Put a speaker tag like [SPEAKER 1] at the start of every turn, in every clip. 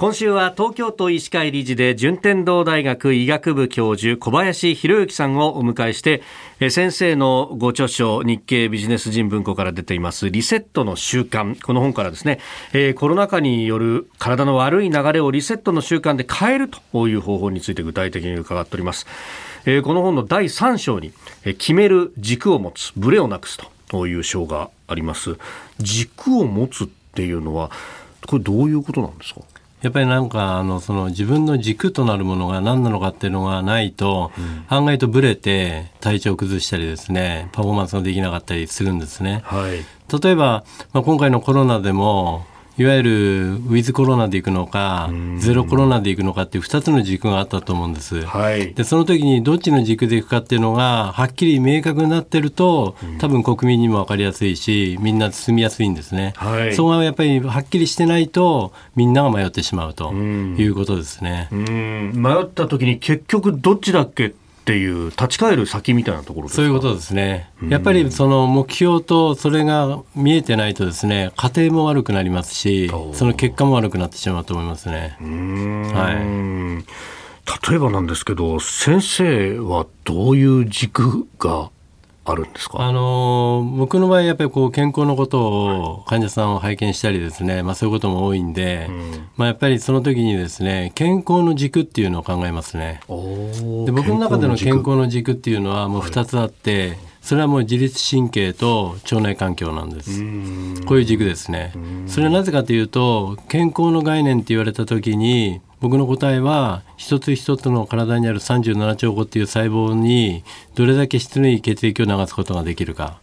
[SPEAKER 1] 今週は東京都医師会理事で順天堂大学医学部教授小林博之さんをお迎えして先生のご著書日経ビジネス人文庫から出ていますリセットの習慣。この本からですね、えー、コロナ禍による体の悪い流れをリセットの習慣で変えるという方法について具体的に伺っております、えー、この本の第3章に、決める軸を持つブレをなくすという章があります。軸を持つっていうのはこれどういうことなんですか？
[SPEAKER 2] やっぱりなんかあのその自分の軸となるものが何なのかっていうのがないと、うん、案外とブレて体調を崩したりですねパフォーマンスができなかったりするんですね。はい、例えば、まあ、今回のコロナでもいわゆるウィズコロナでいくのか、ゼロコロナでいくのかっていう2つの軸があったと思うんです。はい、でその時にどっちの軸でいくかっていうのがはっきり明確になってると多分国民にも分かりやすいしみんな進みやすいんですね。はい、そこがやっぱりはっきりしてないとみんなが迷ってしまうということですね。
[SPEAKER 1] 迷った時に結局どっちだっけっていう立ち返る先みたいなところ
[SPEAKER 2] そういうことですね。やっぱりその目標とそれが見えてないとですね、家庭も悪くなりますし、その結果も悪くなってしまうと思いますね。は
[SPEAKER 1] い。例えばなんですけど、先生はどういう軸があるんですか？
[SPEAKER 2] あの僕の場合やっぱりこう健康のことを患者さんを拝見したりですね、まあ、そういうことも多いんで、うん、まあ、やっぱりその時にですね健康の軸っていうのを考えますね。で僕の中での健康の軸。っていうのはもう2つあって、はいそれはもう自律神経と腸内環境なんです。こういう軸ですね。それはなぜかというと健康の概念って言われた時に僕の答えは一つ一つの体にある37兆個っていう細胞にどれだけ質のいい血液を流すことができるか。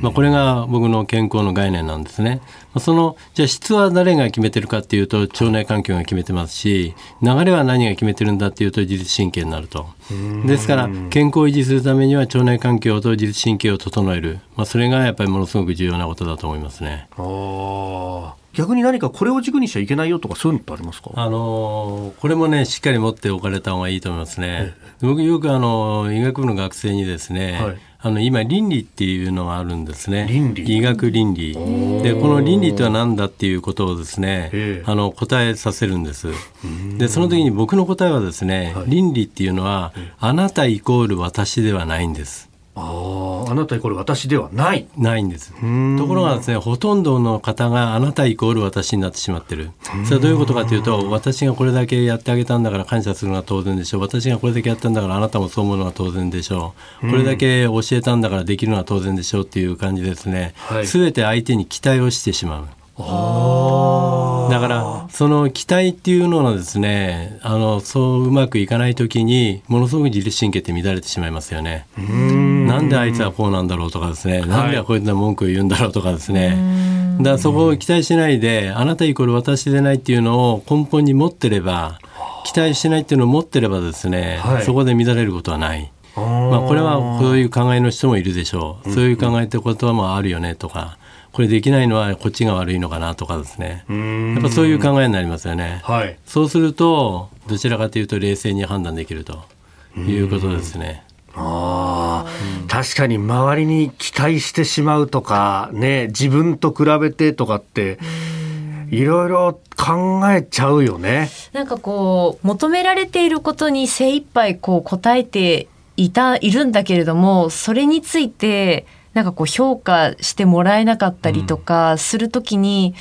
[SPEAKER 2] まあ、これが僕の健康の概念なんですね。そのじゃあ質は誰が決めてるかっていうと腸内環境が決めてますし流れは何が決めてるんだっていうと自律神経になると。ですから健康を維持するためには腸内環境と自律神経を整える、まあ、それがやっぱりものすごく重要なことだと思いますね。
[SPEAKER 1] あ逆に何かこれを軸にしちゃいけないよとかそういうのってありますか？
[SPEAKER 2] あのこれもねしっかり持っておかれた方がいいと思いますね。僕よくあの医学部の学生にですね、はい。あの今倫理っていうのがあるんですね。医学倫理。でこの倫理とは何だっていうことをですねあの答えさせるんです。でその時に僕の答えはですね、はい、倫理っていうのはあなたイコール私ではないんです
[SPEAKER 1] ああなたイコール私ではない。
[SPEAKER 2] ないんです。ところがですねほとんどの方があなたイコール私になってしまってる。それはどういうことかというと私がこれだけやってあげたんだから感謝するのが当然でしょう。私がこれだけやったんだからあなたもそう思うのが当然でしょう。これだけ教えたんだからできるのは当然でしょうっていう感じですね、す、べ、て相手に期待をしてしまう。だからその期待っていうのはですねあのそううまくいかない時にものすごく自律神経って乱れてしまいますよね。なんであいつはこうなんだろうとかですね、なんでこいつは文句を言うんだろうとかですね。だからそこを期待しないであなたイコール私でないっていうのを根本に持ってれば期待しないっていうのを持ってればですね、はい、そこで乱れることはない。まあ、これはそういう考えの人もいるでしょう、そういう考えってこともあるよねとか、これできないのはこっちが悪いのかなとかですね。やっぱそういう考えになりますよね、はい、そうするとどちらかというと冷静に判断できるということですね。
[SPEAKER 1] あ確かに周りに期待してしまうとか、ね、自分と比べてとかって、いろいろ考えちゃうよね。
[SPEAKER 3] なんかこう、求められていることに精一杯こう答えていた、いるんだけれども、それについて、なんかこう評価してもらえなかったりとかするときに、う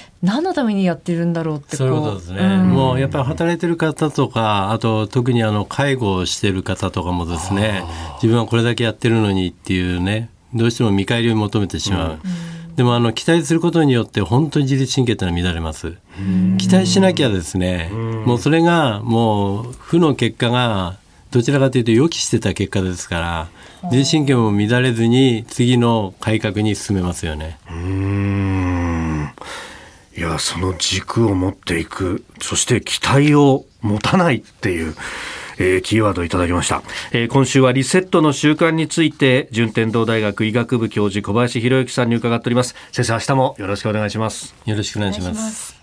[SPEAKER 3] ん、何のためにやってるんだろうって
[SPEAKER 2] そういうことですね、うん、もうやっぱり働いてる方とかあと特にあの介護をしてる方とかもですね自分はこれだけやってるのにっていうねどうしても見返りを求めてしまう。うん、でもあの期待することによって本当に自律神経ってのは乱れます。期待しなきゃですね、もうそれがもう負の結果がどちらかというと予期してた結果ですから、自律神経も乱れずに次の改革に進めますよね。うん
[SPEAKER 1] いやその軸を持っていくそして期待を持たないっていうえー、キーワードをいただきました、えー、今週はリセットの習慣について順天堂大学医学部教授小林博之さんに伺っております。先生明日もよろしくお願いします。
[SPEAKER 2] よろしくお願いします。